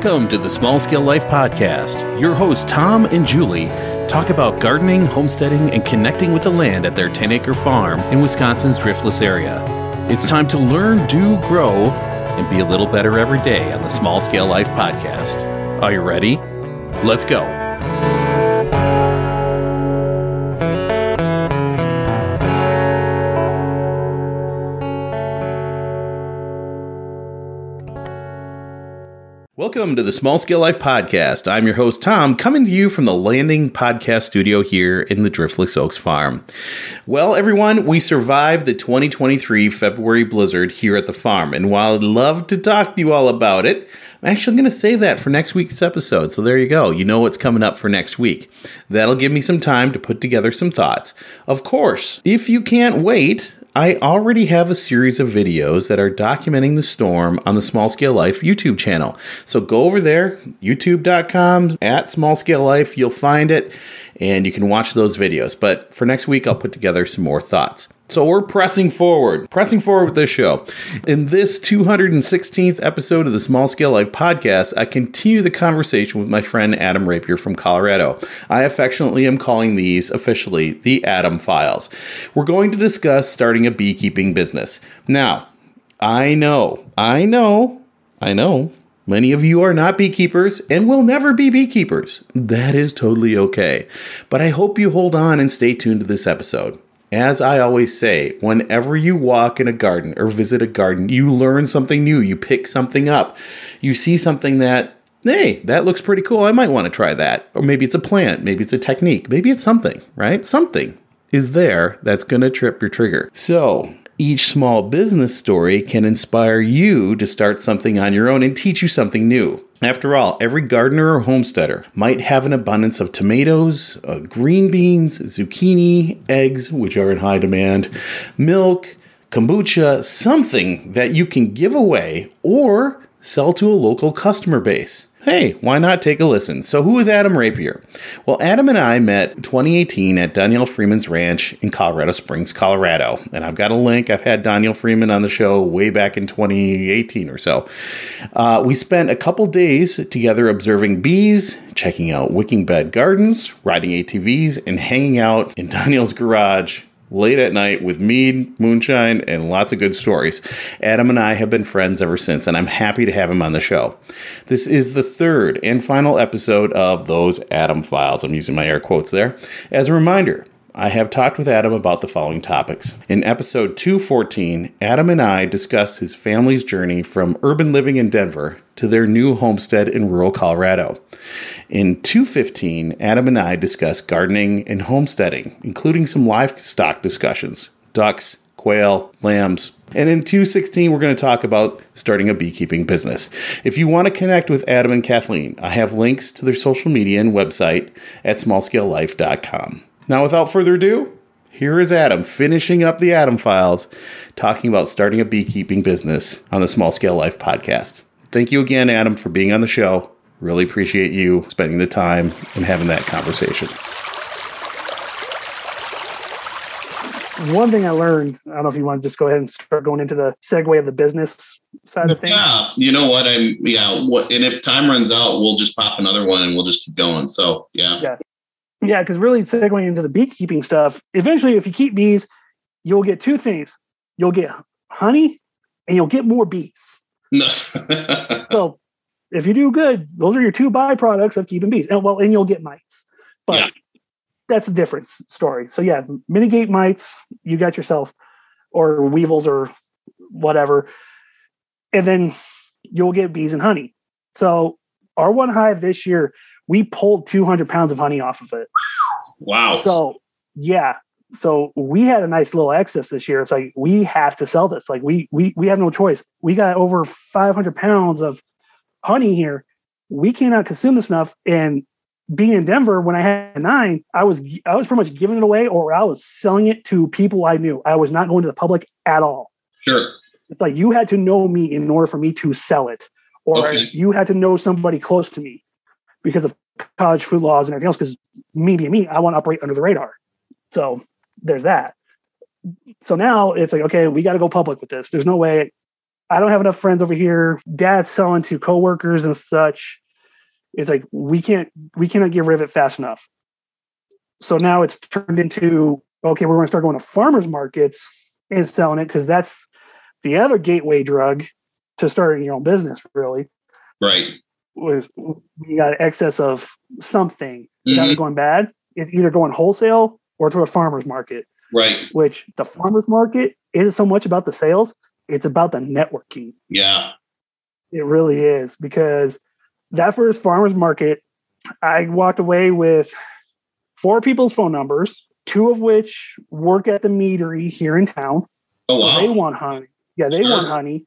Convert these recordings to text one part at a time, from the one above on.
Welcome to the Small Scale Life Podcast. Your hosts, Tom and Julie, talk about gardening, homesteading, and connecting with the land at their 10 acre farm in Wisconsin's Driftless area. It's time to learn, do, grow, and be a little better every day on the Small Scale Life Podcast. Are you ready? Let's go. Welcome to the Small Scale Life Podcast. I'm your host, Tom, coming to you from the Landing Podcast Studio here in the Driftless Oaks Farm. Well, everyone, we survived the 2023 February blizzard here at the farm, and while I'd love to talk to you all about it, I'm actually going to save that for next week's episode. So there you go. You know what's coming up for next week. That'll give me some time to put together some thoughts. Of course, if you can't wait, I already have a series of videos that are documenting the storm on the Small Scale Life YouTube channel. So go over there, youtube.com at Small Scale Life. You'll find it and you can watch those videos. But for next week, I'll put together some more thoughts. So we're pressing forward, pressing forward with this show. In this 216th episode of the Small Scale Life podcast, I continue the conversation with my friend Adam Rapier from Colorado. I affectionately am calling these officially the Adam Files. We're going to discuss starting a beekeeping business. Now, I know, I know, I know Many of you are not beekeepers and will never be beekeepers. That is totally okay. But I hope you hold on and stay tuned to this episode. As I always say, whenever you walk in a garden or visit a garden, you learn something new, you pick something up, you see something that, hey, that looks pretty cool. I might want to try that. Or maybe it's a plant, maybe it's a technique, maybe it's something, right? Something is there that's going to trip your trigger. So, each small business story can inspire you to start something on your own and teach you something new. After all, every gardener or homesteader might have an abundance of tomatoes, uh, green beans, zucchini, eggs, which are in high demand, milk, kombucha, something that you can give away or sell to a local customer base hey, why not take a listen? So, who is Adam Rapier? Well, Adam and I met 2018 at Danielle Freeman's ranch in Colorado Springs, Colorado. And I've got a link. I've had Danielle Freeman on the show way back in 2018 or so. Uh, we spent a couple days together observing bees, checking out wicking bed gardens, riding ATVs, and hanging out in Danielle's garage late at night with mead, moonshine, and lots of good stories. Adam and I have been friends ever since, and I'm happy to have him on the show. This is the third and final episode of Those Adam Files. I'm using my air quotes there. As a reminder, I have talked with Adam about the following topics. In episode 214, Adam and I discussed his family's journey from urban living in Denver to their new homestead in rural Colorado. In 215, Adam and I discuss gardening and homesteading, including some livestock discussions ducks, quail, lambs. And in 216, we're going to talk about starting a beekeeping business. If you want to connect with Adam and Kathleen, I have links to their social media and website at smallscalelife.com. Now, without further ado, here is Adam finishing up the Adam files, talking about starting a beekeeping business on the Small Scale Life podcast. Thank you again, Adam, for being on the show. Really appreciate you spending the time and having that conversation. One thing I learned, I don't know if you want to just go ahead and start going into the segue of the business side of things. Yeah, you know what? I'm yeah. What and if time runs out, we'll just pop another one and we'll just keep going. So yeah, yeah, yeah. Because really, segueing into the beekeeping stuff, eventually, if you keep bees, you'll get two things: you'll get honey, and you'll get more bees. so if you do good, those are your two byproducts of keeping bees. And well, and you'll get mites. But yeah. that's a different story. So yeah, mitigate mites, you got yourself, or weevils or whatever. And then you'll get bees and honey. So our one hive this year, we pulled 200 pounds of honey off of it. Wow. So yeah. So we had a nice little excess this year. It's like we have to sell this. Like we we we have no choice. We got over 500 pounds of honey here. We cannot consume this enough. And being in Denver when I had nine, I was I was pretty much giving it away or I was selling it to people I knew. I was not going to the public at all. Sure. It's like you had to know me in order for me to sell it, or okay. you had to know somebody close to me because of cottage food laws and everything else. Because me being me, I want to operate under the radar. So there's that. So now it's like, okay, we got to go public with this. There's no way I don't have enough friends over here. Dad's selling to coworkers and such. It's like we can't we cannot get rid of it fast enough. So now it's turned into okay, we're going to start going to farmers markets and selling it because that's the other gateway drug to starting your own business. Really, right? Was you got excess of something mm-hmm. going bad is either going wholesale or to a farmers market. Right. Which the farmers market isn't so much about the sales, it's about the networking. Yeah. It really is because that first farmers market, I walked away with four people's phone numbers, two of which work at the meadery here in town. Oh, wow. So they want honey. Yeah, they sure. want honey.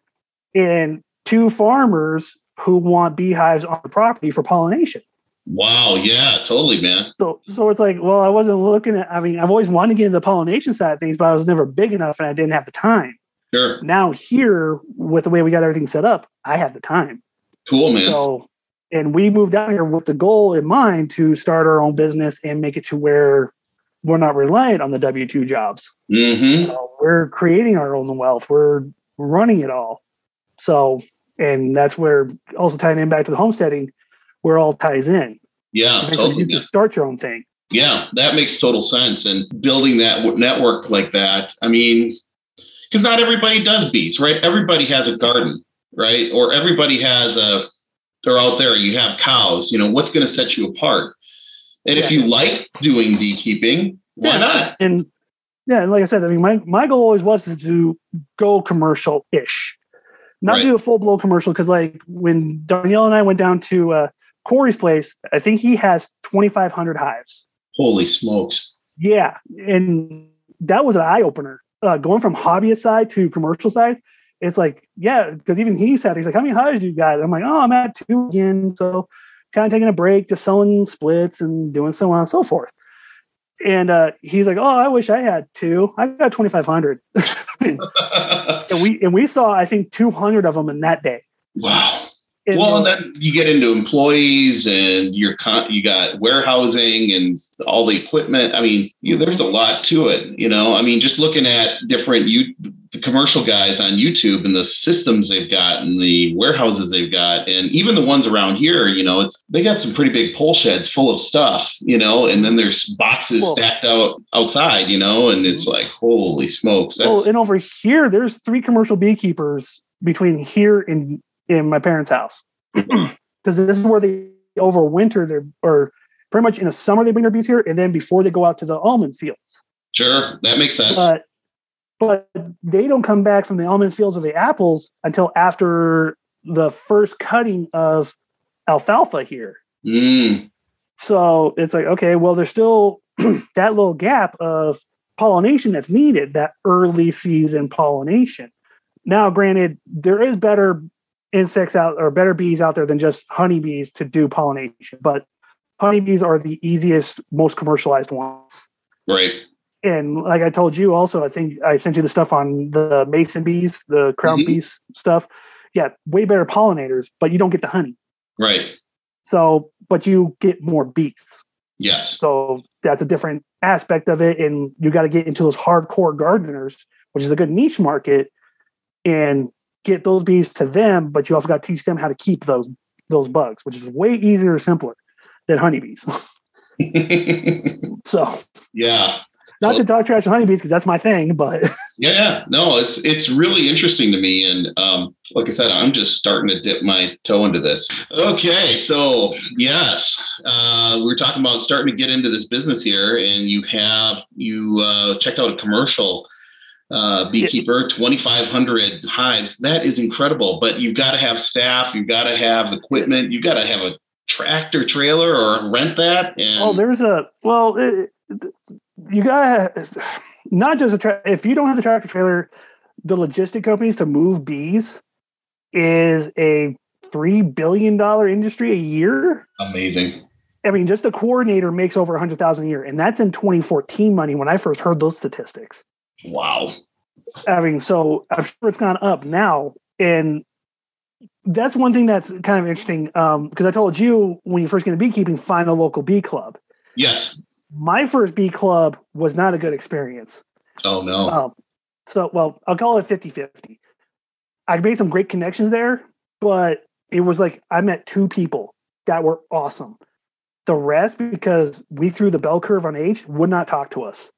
And two farmers who want beehives on the property for pollination. Wow. Yeah, totally, man. So, so it's like, well, I wasn't looking at, I mean, I've always wanted to get into the pollination side of things, but I was never big enough and I didn't have the time. Sure. Now, here, with the way we got everything set up, I have the time. Cool, man. So, and we moved out here with the goal in mind to start our own business and make it to where we're not reliant on the W 2 jobs. Mm-hmm. we're creating our own wealth, we're running it all. So, and that's where also tying in back to the homesteading where all ties in. Yeah, totally. You can start your own thing. Yeah, that makes total sense. And building that network like that, I mean, because not everybody does bees, right? Everybody has a garden, right? Or everybody has a, they're out there, you have cows, you know, what's going to set you apart? And yeah. if you like doing beekeeping, why yeah. not? And yeah, and like I said, I mean, my, my goal always was to go commercial ish, not right. do a full blown commercial. Cause like when Danielle and I went down to, uh, Corey's place, I think he has 2,500 hives. Holy smokes. Yeah. And that was an eye opener. Uh, going from hobbyist side to commercial side, it's like, yeah, because even he said, he's like, how many hires do you got? I'm like, oh, I'm at two again. So kind of taking a break, just selling splits and doing so on and so forth. And uh, he's like, "Oh, I wish I had two. I got 2,500." and we and we saw, I think, 200 of them in that day. Wow well, and then you get into employees and you're con- you got warehousing and all the equipment. I mean, you, there's a mm-hmm. lot to it. You know, I mean, just looking at different you the commercial guys on YouTube and the systems they've got and the warehouses they've got, and even the ones around here. You know, it's they got some pretty big pole sheds full of stuff. You know, and then there's boxes well, stacked out outside. You know, and it's mm-hmm. like holy smokes. That's, well, and over here, there's three commercial beekeepers between here and in my parents' house because this is where they overwinter their or pretty much in the summer they bring their bees here, and then before they go out to the almond fields. Sure, that makes sense. But but they don't come back from the almond fields or the apples until after the first cutting of alfalfa here. Mm. So it's like, okay, well, there's still that little gap of pollination that's needed, that early season pollination. Now, granted, there is better insects out or better bees out there than just honeybees to do pollination. But honeybees are the easiest, most commercialized ones. Right. And like I told you also, I think I sent you the stuff on the mason bees, the crown mm-hmm. bees stuff. Yeah, way better pollinators, but you don't get the honey. Right. So, but you get more bees. Yes. So that's a different aspect of it. And you got to get into those hardcore gardeners, which is a good niche market. And get those bees to them, but you also got to teach them how to keep those those bugs, which is way easier, simpler than honeybees. so yeah, not to talk trash on honeybees because that's my thing, but yeah, yeah, no, it's it's really interesting to me, and um, like I said, I'm just starting to dip my toe into this. Okay, so yes, uh, we're talking about starting to get into this business here, and you have you uh, checked out a commercial uh, beekeeper, 2,500 hives. That is incredible. But you've got to have staff, you've got to have equipment, you've got to have a tractor trailer or rent that. And oh, there's a well, it, you got to not just a tra- if you don't have the tractor trailer, the logistic companies to move bees is a three billion dollar industry a year. Amazing. I mean, just the coordinator makes over a hundred thousand a year, and that's in 2014 money when I first heard those statistics. Wow. I mean, so I'm sure it's gone up now. And that's one thing that's kind of interesting. Um, because I told you when you first get into beekeeping, find a local bee club. Yes. My first bee club was not a good experience. Oh no. Um, so well, I'll call it 50-50. I made some great connections there, but it was like I met two people that were awesome. The rest, because we threw the bell curve on age, would not talk to us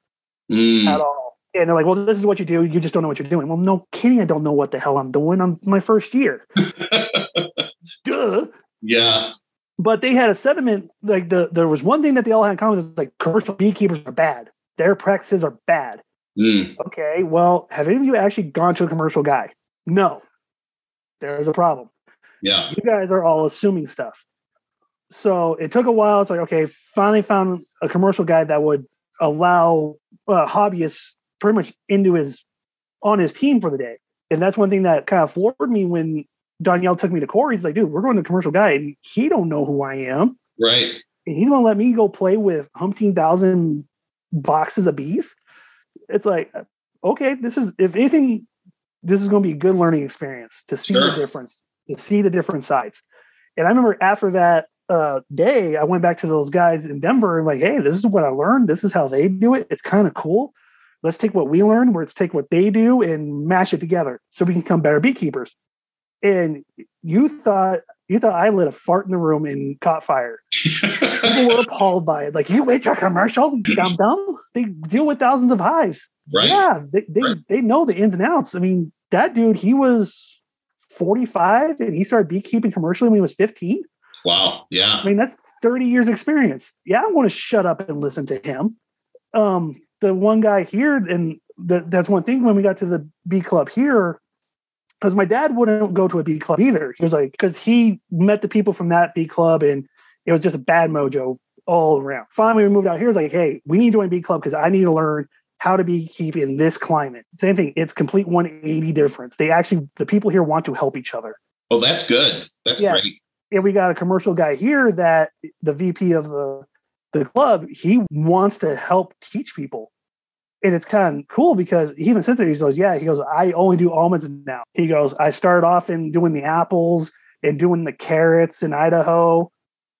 mm. at all. And they're like, well, this is what you do. You just don't know what you're doing. Well, no kidding. I don't know what the hell I'm doing. I'm my first year. Duh. Yeah. But they had a sentiment like the there was one thing that they all had in common is like commercial beekeepers are bad. Their practices are bad. Mm. Okay, well, have any of you actually gone to a commercial guy? No. There's a problem. Yeah. You guys are all assuming stuff. So it took a while. It's like, okay, finally found a commercial guy that would allow uh, hobbyists pretty much into his on his team for the day. And that's one thing that kind of floored me when Danielle took me to Corey. He's like, dude, we're going to commercial guy, and he don't know who I am. Right. And he's going to let me go play with umpteen thousand boxes of bees. It's like, okay, this is if anything, this is going to be a good learning experience to see sure. the difference, to see the different sides. And I remember after that uh, day, I went back to those guys in Denver and like, hey, this is what I learned. This is how they do it. It's kind of cool. Let's take what we learn, let's take what they do and mash it together so we can become better beekeepers. And you thought you thought I lit a fart in the room and caught fire. People were appalled by it. Like, you wait your commercial, dumb dumb. They deal with thousands of hives. Right. Yeah, they they, right. they know the ins and outs. I mean, that dude, he was 45 and he started beekeeping commercially when he was 15. Wow. Yeah. I mean, that's 30 years experience. Yeah, I want to shut up and listen to him. Um, the one guy here, and the, that's one thing when we got to the bee club here, because my dad wouldn't go to a bee club either. He was like, because he met the people from that bee club and it was just a bad mojo all around. Finally, we moved out here. It's like, hey, we need to join bee club because I need to learn how to beekeep in this climate. Same thing. It's complete 180 difference. They actually, the people here want to help each other. Oh, that's good. That's yeah. great and we got a commercial guy here that the VP of the the club he wants to help teach people. And it's kind of cool because he even says it. He goes, "Yeah." He goes, "I only do almonds now." He goes, "I started off in doing the apples and doing the carrots in Idaho,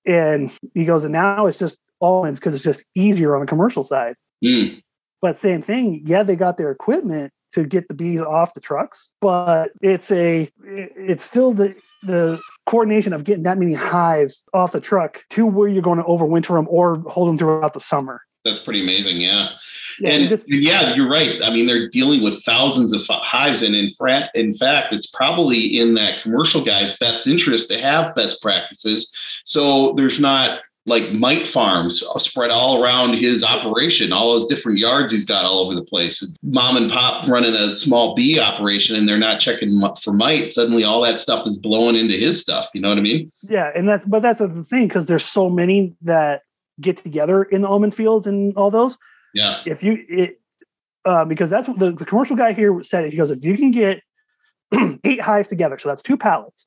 and he goes, and now it's just almonds because it's just easier on the commercial side." Mm. But same thing. Yeah, they got their equipment to get the bees off the trucks, but it's a it's still the the coordination of getting that many hives off the truck to where you're going to overwinter them or hold them throughout the summer. That's pretty amazing. Yeah. yeah and just, yeah, you're right. I mean, they're dealing with thousands of hives. And in, fra- in fact, it's probably in that commercial guy's best interest to have best practices. So there's not like mite farms uh, spread all around his operation, all his different yards he's got all over the place. Mom and pop running a small bee operation and they're not checking for mites. Suddenly all that stuff is blowing into his stuff. You know what I mean? Yeah. And that's, but that's the thing because there's so many that get together in the almond fields and all those. Yeah. If you, it, uh, because that's what the, the commercial guy here said. He goes, if you can get eight hives together, so that's two pallets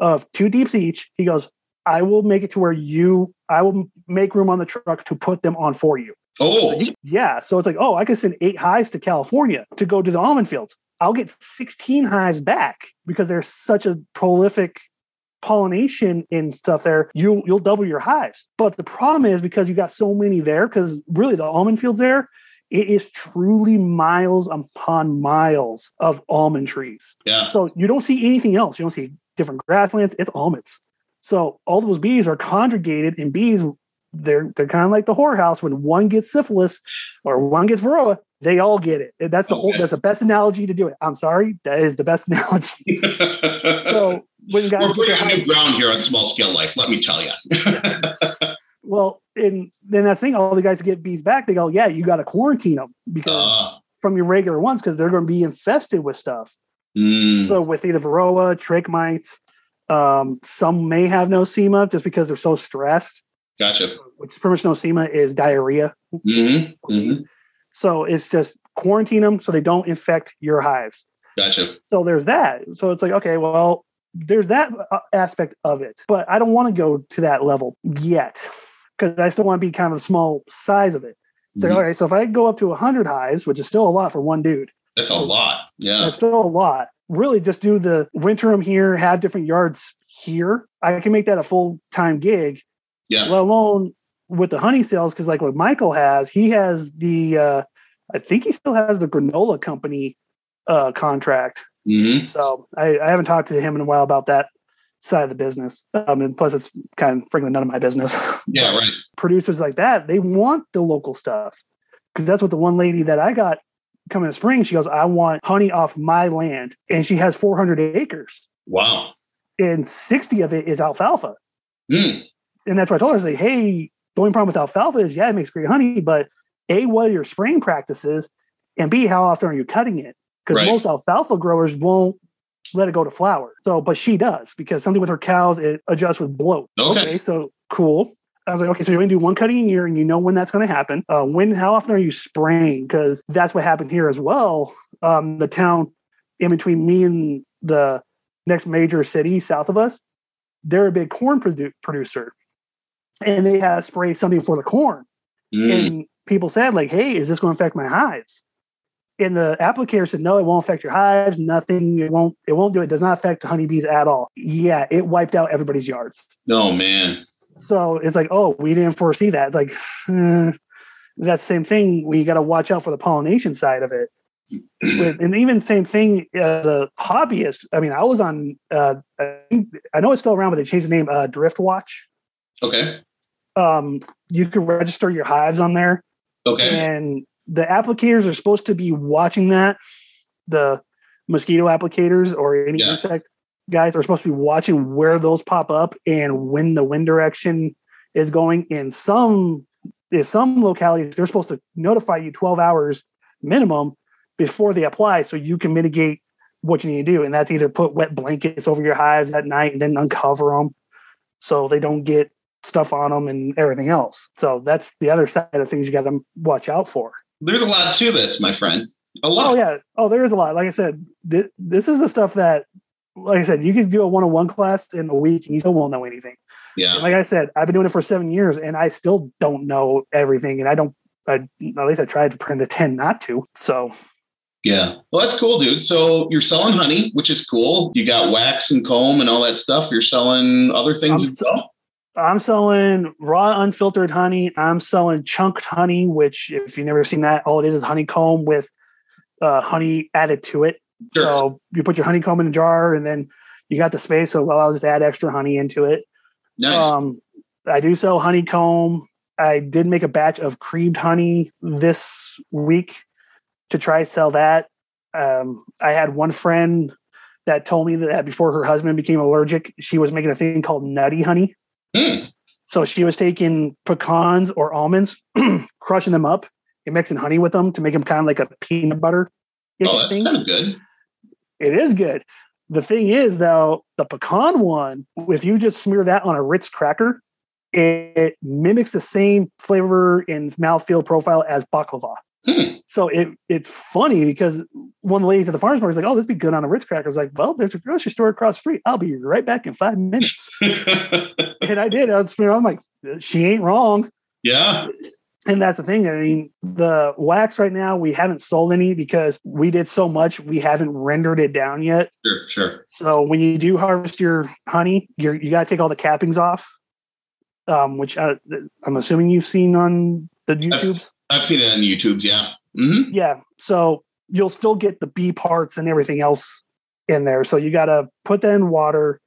of two deeps each, he goes, I will make it to where you, I will make room on the truck to put them on for you. Oh, so you, yeah. So it's like, oh, I can send eight hives to California to go to the almond fields. I'll get 16 hives back because there's such a prolific pollination and stuff there. You you'll double your hives. But the problem is because you got so many there, because really the almond fields there, it is truly miles upon miles of almond trees. Yeah. So you don't see anything else. You don't see different grasslands. It's almonds. So all those bees are conjugated, and bees they're they're kind of like the whorehouse. When one gets syphilis or one gets varroa, they all get it. That's the oh, okay. that's the best analogy to do it. I'm sorry, that is the best analogy. so when guys we're putting on new ground here on small scale life, let me tell you. well, and then that's the thing. All the guys get bees back, they go, "Yeah, you got to quarantine them because uh, from your regular ones because they're going to be infested with stuff." Mm. So with either varroa, trach mites, um, some may have no nosema just because they're so stressed. Gotcha. Which pretty much nosema is diarrhea. Mm-hmm. Mm-hmm. So it's just quarantine them so they don't infect your hives. Gotcha. So there's that. So it's like, okay, well, there's that uh, aspect of it, but I don't want to go to that level yet because I still want to be kind of the small size of it. So, mm-hmm. all right, so if I go up to 100 hives, which is still a lot for one dude, that's a lot. Yeah. That's still a lot really just do the winter room here, have different yards here. I can make that a full time gig. Yeah. Let alone with the honey sales, because like what Michael has, he has the uh I think he still has the granola company uh contract Mm-hmm. So I, I, haven't talked to him in a while about that side of the business. Um, and plus, it's kind of frankly none of my business. Yeah, right. Producers like that, they want the local stuff because that's what the one lady that I got coming to spring. She goes, "I want honey off my land," and she has 400 acres. Wow. And 60 of it is alfalfa. Mm. And that's what I told her. I was like, "Hey, the only problem with alfalfa is, yeah, it makes great honey, but a, what are your spraying practices? And B, how often are you cutting it? Because right. most alfalfa growers won't let it go to flower. So, but she does because something with her cows, it adjusts with bloat. Okay. okay so cool. I was like, okay, so you're going to do one cutting a year and you know when that's going to happen. Uh, when, how often are you spraying? Because that's what happened here as well. Um, the town in between me and the next major city south of us, they're a big corn produ- producer and they had to spray something for the corn. Mm. And people said, like, hey, is this going to affect my hives? And the applicator said, no, it won't affect your hives. Nothing. It won't. It won't do. It does not affect honeybees at all. Yeah, it wiped out everybody's yards. Oh man. So it's like, oh, we didn't foresee that. It's like eh, that same thing. We got to watch out for the pollination side of it. and even same thing as a hobbyist. I mean, I was on. Uh, I know it's still around, but they changed the name. Uh, Drift Watch. Okay. Um, you can register your hives on there Okay. And the applicators are supposed to be watching that. The mosquito applicators or any yeah. insect guys are supposed to be watching where those pop up and when the wind direction is going. In some in some localities, they're supposed to notify you 12 hours minimum before they apply so you can mitigate what you need to do. And that's either put wet blankets over your hives at night and then uncover them so they don't get stuff on them and everything else. So that's the other side of things you got to watch out for. There's a lot to this, my friend. A lot. Oh yeah. Oh, there is a lot. Like I said, th- this is the stuff that, like I said, you could do a one-on-one class in a week and you still won't know anything. Yeah. Like I said, I've been doing it for seven years and I still don't know everything. And I don't. I, at least I tried to pretend to tend not to. So. Yeah. Well, that's cool, dude. So you're selling honey, which is cool. You got wax and comb and all that stuff. You're selling other things I'm, as well. I'm selling raw unfiltered honey. I'm selling chunked honey, which if you've never seen that, all it is is honeycomb with uh, honey added to it. Sure. So you put your honeycomb in a jar and then you got the space. So well, I'll just add extra honey into it. Nice. Um, I do sell honeycomb. I did make a batch of creamed honey this week to try sell that. Um, I had one friend that told me that before her husband became allergic, she was making a thing called nutty honey. Mm. So she was taking pecans or almonds, crushing them up and mixing honey with them to make them kind of like a peanut butter. Oh, that's kind of good. It is good. The thing is, though, the pecan one, if you just smear that on a Ritz cracker, it, it mimics the same flavor and mouthfeel profile as baklava. Hmm. So it it's funny because one of the ladies at the farmers market was like, "Oh, this would be good on a Ritz cracker." I was like, "Well, there's a grocery store across the street. I'll be right back in five minutes." and I did. I was, I'm like, she ain't wrong. Yeah. And that's the thing. I mean, the wax right now, we haven't sold any because we did so much, we haven't rendered it down yet. Sure, sure. So when you do harvest your honey, you're, you got to take all the cappings off, um, which I, I'm assuming you've seen on the YouTubes. I've seen it on YouTube's, yeah. Mm-hmm. Yeah. So you'll still get the bee parts and everything else in there. So you got to put that in water,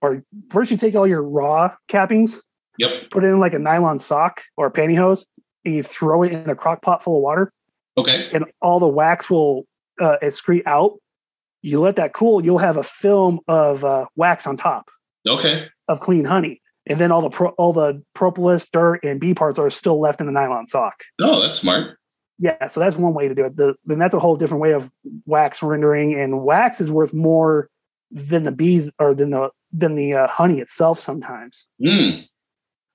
or first you take all your raw cappings, yep, put it in like a nylon sock or a pantyhose, and you throw it in a crock pot full of water. Okay. And all the wax will uh, excrete out. You let that cool, you'll have a film of uh, wax on top. Okay. Of clean honey and then all the pro, all the propolis, dirt, and bee parts are still left in the nylon sock. Oh, that's smart. Yeah, so that's one way to do it. The, then that's a whole different way of wax rendering, and wax is worth more than the bees or than the than the uh, honey itself sometimes. Mm.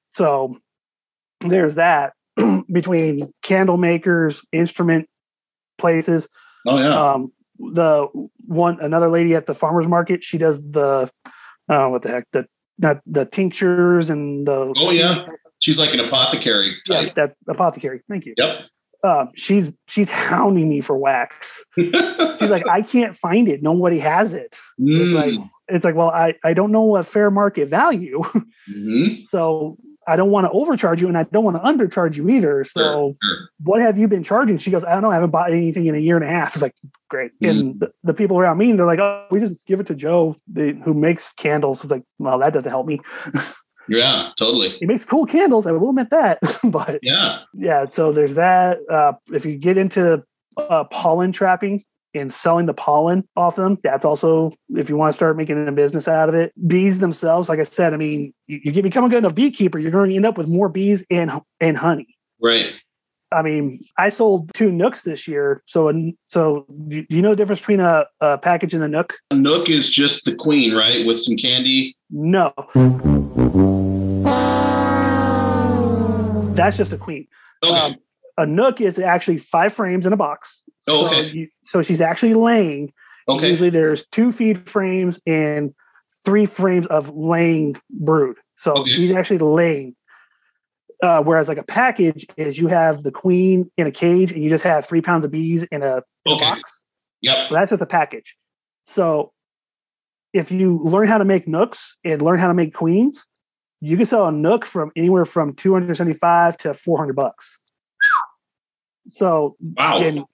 So there's that between candle makers, instrument places. Oh yeah. Um, the one another lady at the farmers market, she does the uh, what the heck the not the tinctures and the oh yeah. she's like an apothecary type. yeah that apothecary. Thank you. Yep. Uh, she's she's hounding me for wax. She's like i can't find it. Nobody has it. Mm. it's like it's like well i i don't know what fair market value. Mm-hmm. so I don't want to overcharge you and I don't want to undercharge you either. So sure, sure. what have you been charging? She goes, I don't know. I haven't bought anything in a year and a half. It's like, great. Mm-hmm. And the, the, people around me, they're like, oh, we just give it to Joe the, who makes candles. It's like, well, that doesn't help me. Yeah, totally. He makes cool candles. I will admit that. but yeah, yeah. So there's that. Uh, if you get into uh, pollen trapping, and selling the pollen off them. That's also if you want to start making a business out of it. Bees themselves, like I said, I mean, you, you become a good enough beekeeper, you're going to end up with more bees and and honey. Right. I mean, I sold two nucs this year. So, so do you know the difference between a, a package and a nuc? A nuc is just the queen, right, with some candy. No, that's just a queen. Okay. Um, a nuc is actually five frames in a box. Oh, okay. So, you, so she's actually laying. Okay. Usually there's two feed frames and three frames of laying brood. So okay. she's actually laying. Uh, whereas like a package is you have the queen in a cage and you just have three pounds of bees in a, in a box. Yep. So that's just a package. So if you learn how to make nucs and learn how to make queens, you can sell a nuc from anywhere from 275 to 400 bucks. So, wow. And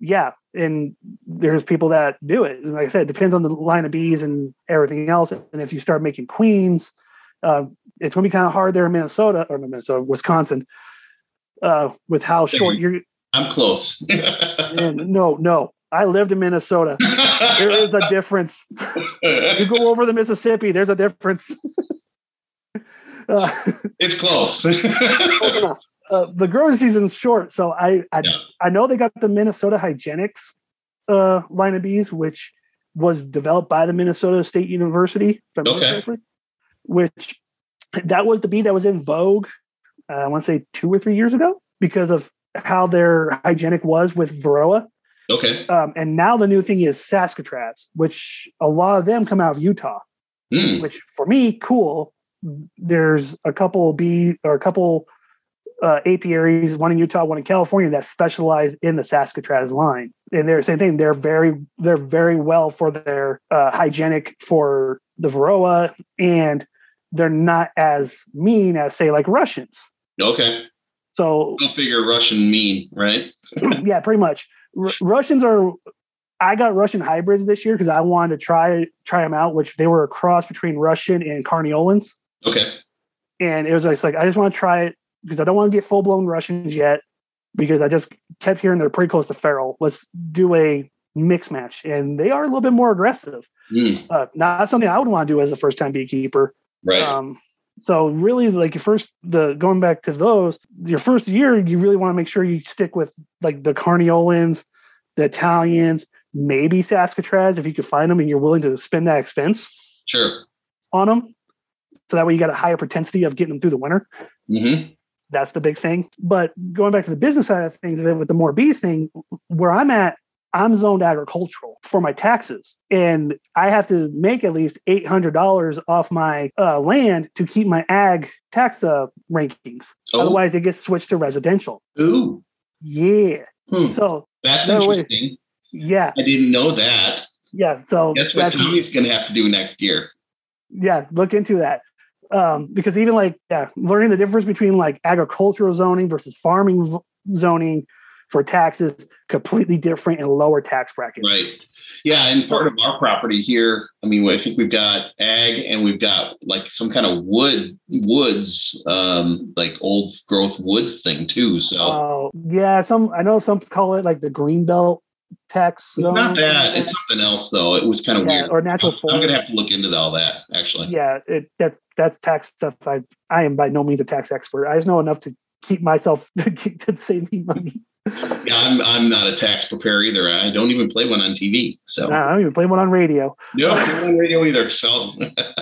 yeah, and there's people that do it. And like I said, it depends on the line of bees and everything else. And if you start making queens, uh, it's going to be kind of hard there in Minnesota or Minnesota, Wisconsin, uh, with how short you're. I'm close. no, no, I lived in Minnesota. there is a difference. you go over the Mississippi, there's a difference. uh, it's close. close. Uh, the growing season's short, so I I, yeah. I know they got the Minnesota Hygienics uh, line of bees, which was developed by the Minnesota State University, okay. which that was the bee that was in vogue. Uh, I want to say two or three years ago because of how their hygienic was with Varroa. Okay. Um, and now the new thing is Saskatraz, which a lot of them come out of Utah. Mm. Which for me, cool. There's a couple bee or a couple uh, apiaries, one in Utah, one in California, that specialize in the Saskatraz line. And they're the same thing. They're very they're very well for their uh, hygienic for the Varroa, and they're not as mean as say like Russians. Okay. So go figure Russian mean, right? yeah, pretty much. R- Russians are. I got Russian hybrids this year because I wanted to try try them out, which they were a cross between Russian and Carniolans. Okay. And it was like I just want to try it because I don't want to get full blown Russians yet because I just kept hearing they're pretty close to feral. Let's do a mix match, and they are a little bit more aggressive. Mm. Uh, not something I would want to do as a first time beekeeper. Right. Um, so really, like your first the going back to those, your first year, you really want to make sure you stick with like the Carniolans, the Italians, maybe Saskatraz if you could find them and you're willing to spend that expense. Sure. On them, so that way you got a higher propensity of getting them through the winter. Mm-hmm that's the big thing. But going back to the business side of things, with the more bees thing, where I'm at, I'm zoned agricultural for my taxes, and I have to make at least eight hundred dollars off my uh, land to keep my ag tax uh, rankings. Oh. Otherwise, it gets switched to residential. Ooh, yeah. Hmm. So that's interesting. Way, yeah, I didn't know that. Yeah, so that's what Tommy's going to have to do next year. Yeah, look into that um, because even like yeah, learning the difference between like agricultural zoning versus farming v- zoning for taxes completely different and lower tax brackets. Right. Yeah, and part of our property here, I mean, I think we've got ag and we've got like some kind of wood woods, um, like old growth woods thing too. So uh, yeah, some I know some call it like the green belt tax zone. Not that. It's something else though. It was kind of yeah, weird. Or natural I'm, I'm, gonna have to look into all that actually. Yeah, it, that's that's tax stuff. I I am by no means a tax expert. I just know enough to keep myself to save me money. Yeah, I'm I'm not a tax preparer either. I don't even play one on TV. So no, I don't even play one on radio. No, on radio either. So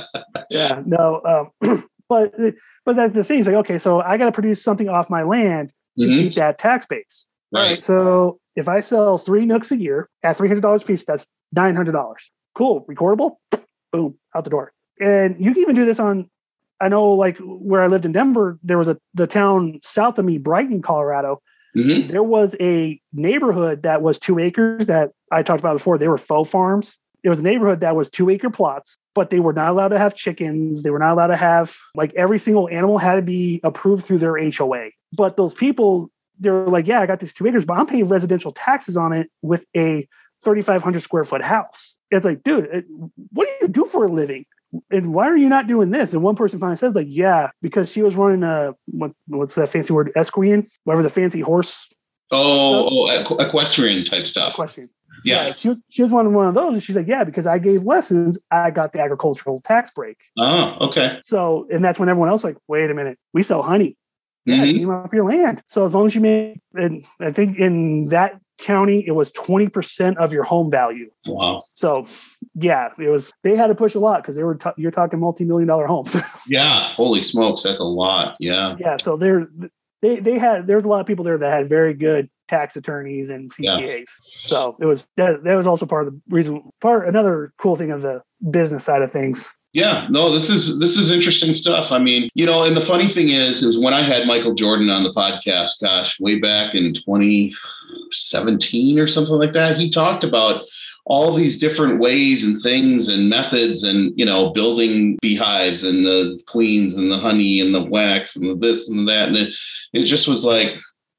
yeah, no. Um, but but that's the thing is like okay, so I got to produce something off my land to mm-hmm. keep that tax base. Right. right. So if I sell three nucs a year at three hundred dollars a piece, that's nine hundred dollars. Cool, recordable. Boom, out the door. And you can even do this on. I know, like where I lived in Denver, there was a the town south of me, Brighton, Colorado. Mm-hmm. There was a neighborhood that was two acres that I talked about before. They were faux farms. it was a neighborhood that was two acre plots, but they were not allowed to have chickens. They were not allowed to have like every single animal had to be approved through their HOA. But those people, they're like, yeah, I got these two acres, but I'm paying residential taxes on it with a 3,500 square foot house. It's like, dude, what do you do for a living? and why are you not doing this? And one person finally said, like, yeah, because she was running a what, what's that fancy word, equine, whatever the fancy horse. Oh, oh, equestrian type stuff. Equestrian. Yeah. yeah. she, she was one, one of those. And she's like, yeah, because I gave lessons, I got the agricultural tax break. Oh, okay. So, and that's when everyone else like, wait a minute, we sell honey. Yeah, mm-hmm. off your land. So as long as you make, and I think in that county, it was 20% of your home value. Wow. So yeah, it was, they had to push a lot because they were, t- you're talking multi-million dollar homes. yeah. Holy smokes. That's a lot. Yeah. Yeah. So they're, they, they had, there's a lot of people there that had very good tax attorneys and CPAs. Yeah. So it was, that, that was also part of the reason, part, another cool thing of the business side of things yeah, no, this is this is interesting stuff. I mean, you know, and the funny thing is, is when I had Michael Jordan on the podcast, gosh, way back in 2017 or something like that, he talked about all these different ways and things and methods and you know building beehives and the queens and the honey and the wax and the this and that and it, it just was like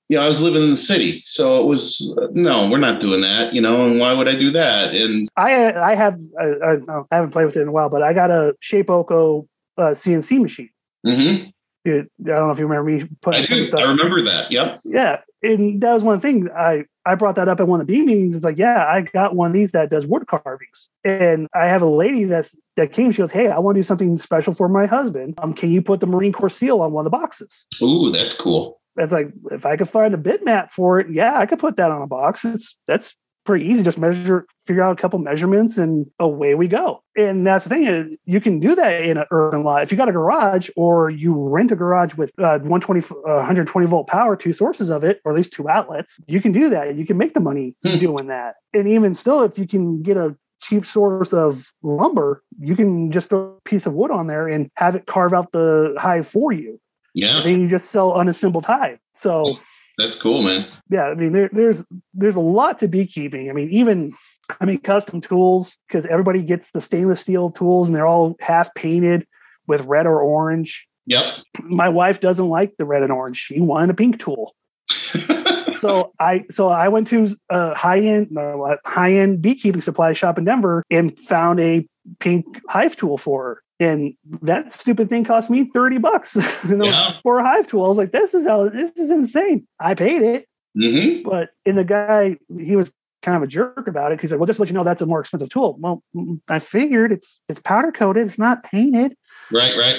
you know, I was living in the city, so it was no, we're not doing that, you know. And why would I do that? And I, I have, I, I haven't played with it in a while, but I got a Shapeoko uh, CNC machine. Mm-hmm. It, I don't know if you remember me putting I do. Stuff. I remember that. Yep. Yeah, and that was one thing I I brought that up at one of the meetings. It's like, yeah, I got one of these that does wood carvings, and I have a lady that's that came. She goes, "Hey, I want to do something special for my husband. Um, can you put the Marine Corps seal on one of the boxes?" Ooh, that's cool it's like if I could find a bitmap for it, yeah, I could put that on a box. It's that's pretty easy. Just measure, figure out a couple measurements, and away we go. And that's the thing you can do that in an urban lot. If you got a garage or you rent a garage with uh, 120, uh, 120 volt power, two sources of it, or at least two outlets, you can do that. You can make the money hmm. doing that. And even still, if you can get a cheap source of lumber, you can just throw a piece of wood on there and have it carve out the hive for you. Yeah. then you just sell unassembled hive. So that's cool, man. Yeah, I mean, there, there's there's a lot to beekeeping. I mean, even I mean, custom tools because everybody gets the stainless steel tools and they're all half painted with red or orange. Yep. My wife doesn't like the red and orange. She wanted a pink tool. so I so I went to uh, a high end no, uh, high end beekeeping supply shop in Denver and found a pink hive tool for her. And that stupid thing cost me 30 bucks yeah. for a hive tool. I was like, this is how this is insane. I paid it. Mm-hmm. But and the guy, he was kind of a jerk about it. He said, Well, just to let you know that's a more expensive tool. Well, mm, I figured it's it's powder coated, it's not painted. Right, right.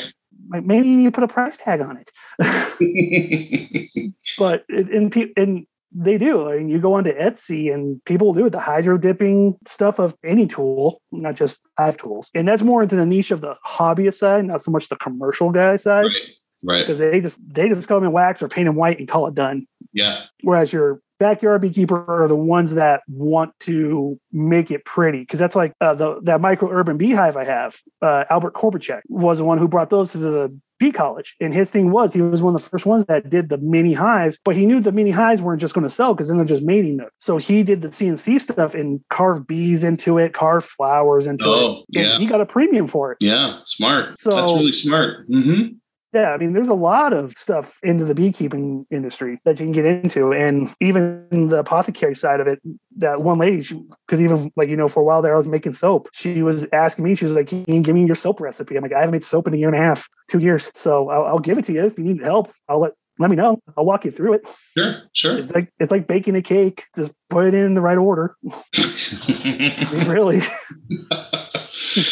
Like maybe you put a price tag on it. but in in they do. I mean, you go onto Etsy and people do it, the hydro dipping stuff of any tool, not just hive tools. And that's more into the niche of the hobbyist side, not so much the commercial guy side. Right. Right. Because they just they just come in wax or paint them white and call it done. Yeah. Whereas your backyard beekeeper are the ones that want to make it pretty because that's like uh, the that micro urban beehive I have. Uh, Albert Korbachek was the one who brought those to the bee college, and his thing was he was one of the first ones that did the mini hives, but he knew the mini hives weren't just going to sell because then they're just mating them. So he did the CNC stuff and carved bees into it, carved flowers into oh, it. Yeah. he got a premium for it. Yeah, smart. So, that's really smart. Mm-hmm. Yeah, I mean, there's a lot of stuff into the beekeeping industry that you can get into, and even the apothecary side of it. That one lady, because even like you know, for a while there, I was making soap. She was asking me, she was like, "Can you give me your soap recipe?" I'm like, "I haven't made soap in a year and a half, two years, so I'll, I'll give it to you if you need help. I'll let let me know. I'll walk you through it. Sure, sure. It's like it's like baking a cake. Just put it in the right order. I mean, really.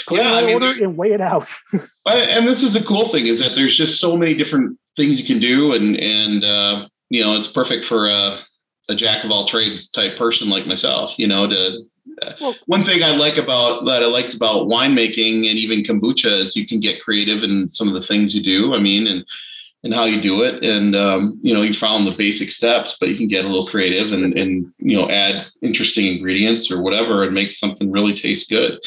Put yeah, I mean, order and weigh it out. and this is a cool thing is that there's just so many different things you can do, and and uh, you know it's perfect for a, a jack of all trades type person like myself. You know, to uh, well, one thing I like about that I liked about winemaking and even kombucha is you can get creative in some of the things you do. I mean, and and how you do it. And um, you know, you found the basic steps, but you can get a little creative and and you know add interesting ingredients or whatever and make something really taste good.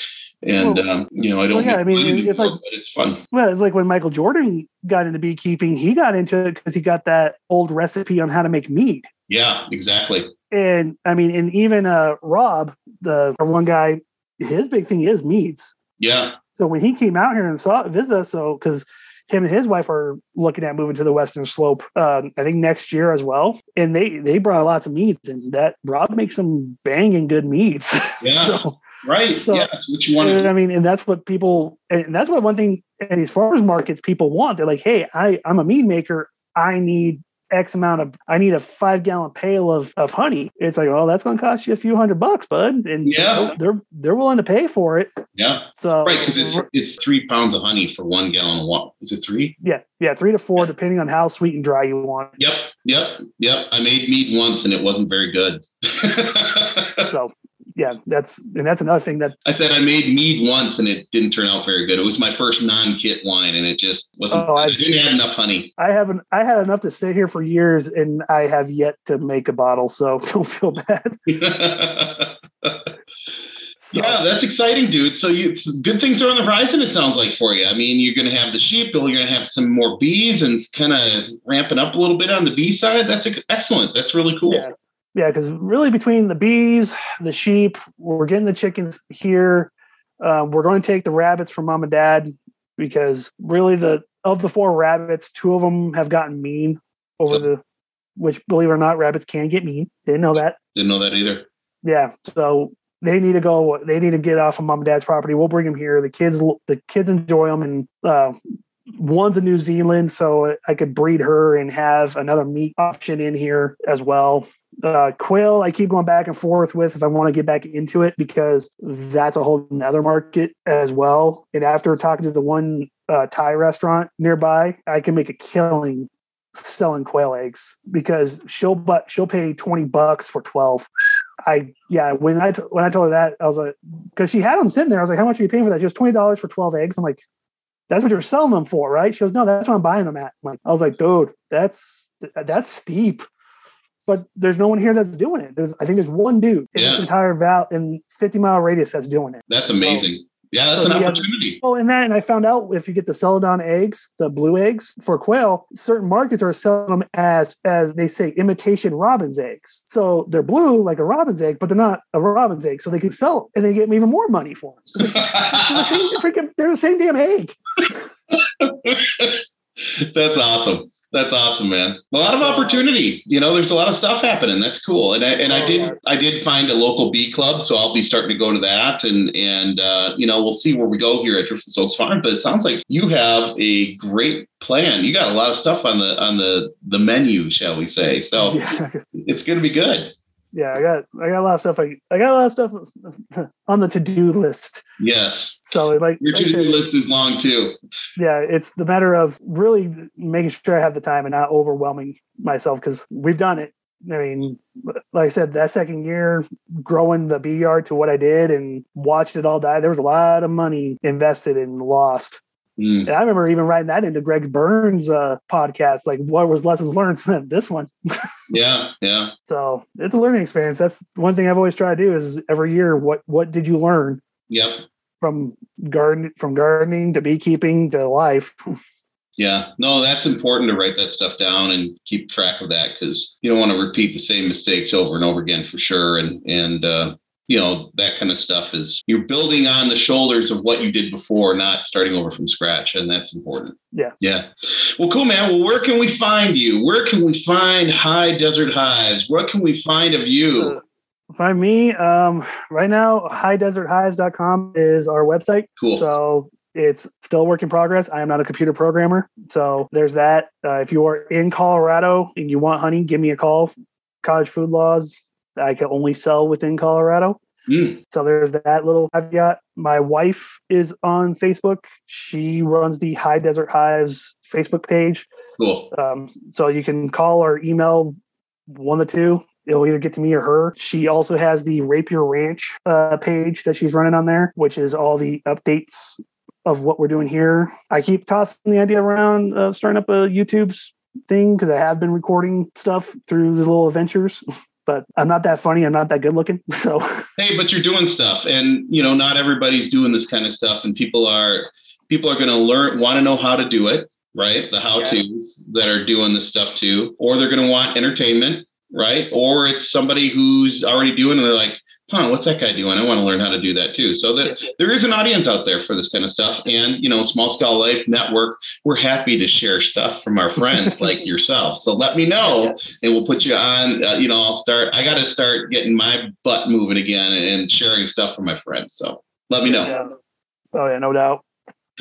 And well, um, you know, I don't. Well, yeah, I mean, anymore, it's like it's fun. Well, it's like when Michael Jordan got into beekeeping, he got into it because he got that old recipe on how to make mead. Yeah, exactly. And I mean, and even uh, Rob, the one guy his big thing is meads. Yeah. So when he came out here and saw visit us, so because him and his wife are looking at moving to the Western Slope, uh, I think next year as well. And they they brought lots of meads, and that Rob makes some banging good meads. Yeah. so, right. So, yeah, that's what you want. I mean, and that's what people, and that's what one thing at these farmers markets people want. They're like, hey, I I'm a mead maker. I need X amount of, I need a five gallon pail of, of honey. It's like, well, that's going to cost you a few hundred bucks, bud. And yeah, they're, they're willing to pay for it. Yeah. So, right. Cause it's, it's three pounds of honey for one gallon of water. Is it three? Yeah. Yeah. Three to four, yeah. depending on how sweet and dry you want. Yep. Yep. Yep. I made mead once and it wasn't very good. so yeah, that's and that's another thing that I said I made mead once and it didn't turn out very good. It was my first non-kit wine and it just wasn't. Oh, I, didn't have enough honey. I haven't. I had enough to sit here for years and I have yet to make a bottle, so don't feel bad. So. Yeah, that's exciting, dude. So you good things are on the horizon. It sounds like for you. I mean, you're going to have the sheep, you're going to have some more bees, and kind of ramping up a little bit on the bee side. That's excellent. That's really cool. Yeah yeah, because really between the bees, the sheep, we're getting the chickens here. Uh, we're going to take the rabbits from mom and dad because really the of the four rabbits, two of them have gotten mean over the, which believe it or not, rabbits can get mean. Didn't know that. Didn't know that either. Yeah, so they need to go. They need to get off of mom and dad's property. We'll bring them here. The kids, the kids enjoy them, and uh, one's in New Zealand, so I could breed her and have another meat option in here as well uh, quail i keep going back and forth with if i want to get back into it because that's a whole nother market as well. And after talking to the one uh, thai restaurant nearby i can make a killing selling quail eggs because she'll but she'll pay 20 bucks for 12 i yeah when i t- when i told her that i was like because she had them sitting there i was like how much are you paying for that? She was 20 dollars for 12 eggs. I'm like that's what you're selling them for right? She goes no that's what i'm buying them at. I'm like i was like dude that's that's steep but there's no one here that's doing it. There's, I think there's one dude in yeah. this entire val in 50 mile radius that's doing it. That's amazing. So, yeah, that's so an opportunity. Has, oh, and that, and I found out if you get the celadon eggs, the blue eggs for quail, certain markets are selling them as, as they say, imitation robin's eggs. So they're blue like a robin's egg, but they're not a robin's egg. So they can sell and they get even more money for them. they're, the same, freaking, they're the same damn egg. that's awesome. That's awesome, man. A lot of opportunity. You know, there's a lot of stuff happening. That's cool. And I and I did I did find a local bee club, so I'll be starting to go to that. And and uh, you know, we'll see where we go here at Driftless Oaks Farm. But it sounds like you have a great plan. You got a lot of stuff on the on the the menu, shall we say? So yeah. it's going to be good yeah, I got I got a lot of stuff. I, I got a lot of stuff on the to do list. Yes. So like your to do list is long too. Yeah, it's the matter of really making sure I have the time and not overwhelming myself because we've done it. I mean, like I said, that second year growing the yard to what I did and watched it all die, there was a lot of money invested and lost. Mm. And I remember even writing that into Greg Burns' uh, podcast, like what was lessons learned from this one. yeah, yeah. So it's a learning experience. That's one thing I've always tried to do is every year, what what did you learn? Yep. From garden, from gardening to beekeeping to life. Yeah, no, that's important to write that stuff down and keep track of that because you don't want to repeat the same mistakes over and over again for sure. And and uh, you know that kind of stuff is you're building on the shoulders of what you did before not starting over from scratch and that's important. Yeah. Yeah. Well cool man. Well where can we find you? Where can we find high desert hives? What can we find of you? Uh, find me um, right now highdeserthives.com is our website. Cool. So it's still work in progress. I am not a computer programmer. So there's that. Uh, if you are in Colorado and you want honey, give me a call. cottage food laws, I can only sell within Colorado. Mm. So there's that little caveat. My wife is on Facebook. She runs the High Desert Hives Facebook page. Cool. Um, so you can call or email one of the two. It'll either get to me or her. She also has the Rapier Ranch uh, page that she's running on there, which is all the updates of what we're doing here. I keep tossing the idea around of starting up a YouTube's thing because I have been recording stuff through the little adventures. but I'm not that funny. I'm not that good looking. So hey, but you're doing stuff, and you know, not everybody's doing this kind of stuff, and people are people are going to learn, want to know how to do it, right? The how to yeah. that are doing this stuff too, or they're going to want entertainment, right? Or it's somebody who's already doing, and they're like, huh, what's that guy doing? I want to learn how to do that too. So that there is an audience out there for this kind of stuff. And, you know, Small Scale Life Network, we're happy to share stuff from our friends like yourself. So let me know and we'll put you on, uh, you know, I'll start, I got to start getting my butt moving again and sharing stuff from my friends. So let me know. Oh yeah, no doubt.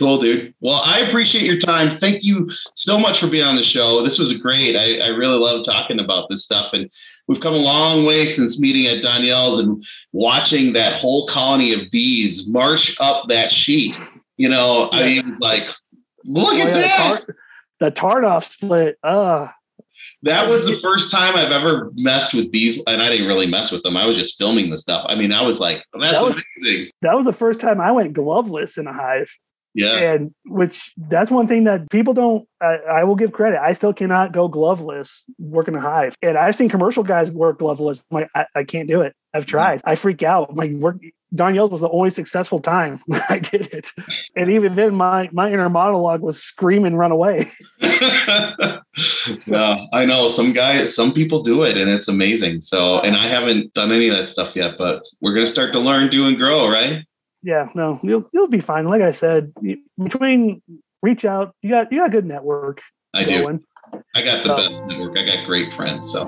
Cool, dude. Well, I appreciate your time. Thank you so much for being on the show. This was great. I, I really love talking about this stuff. And we've come a long way since meeting at Danielle's and watching that whole colony of bees march up that sheet. You know, I mean, it was like, look oh, at yeah, that. The, tar- the Taranov split. Uh that was the first time I've ever messed with bees, and I didn't really mess with them. I was just filming the stuff. I mean, I was like, "That's that was, amazing." That was the first time I went gloveless in a hive. Yeah. And which that's one thing that people don't, I, I, will give credit. I still cannot go gloveless working a hive. And I've seen commercial guys work gloveless. I'm like, I, I can't do it. I've mm-hmm. tried. I freak out. My work, Danielle's was the only successful time I did it. And even then, my, my inner monologue was scream and run away. so, no, I know some guys, some people do it and it's amazing. So, and I haven't done any of that stuff yet, but we're going to start to learn, do, and grow, right? Yeah, no, you'll you'll be fine. Like I said, between reach out, you got you got a good network. I going. do. I got the so, best network. I got great friends. So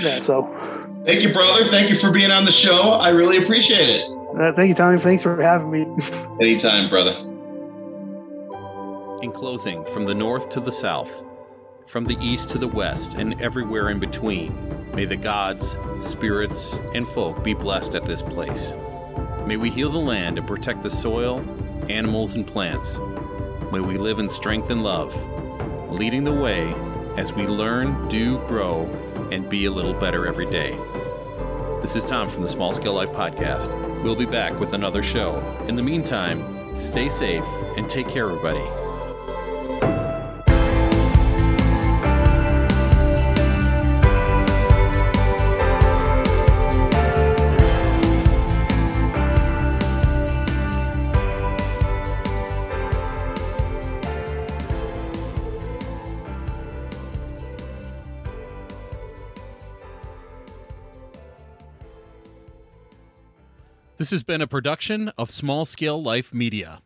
yeah. So thank you, brother. Thank you for being on the show. I really appreciate it. Uh, thank you, Tommy. Thanks for having me. Anytime, brother. In closing, from the north to the south, from the east to the west, and everywhere in between, may the gods, spirits, and folk be blessed at this place. May we heal the land and protect the soil, animals, and plants. May we live in strength and love, leading the way as we learn, do, grow, and be a little better every day. This is Tom from the Small Scale Life Podcast. We'll be back with another show. In the meantime, stay safe and take care, everybody. This has been a production of Small Scale Life Media.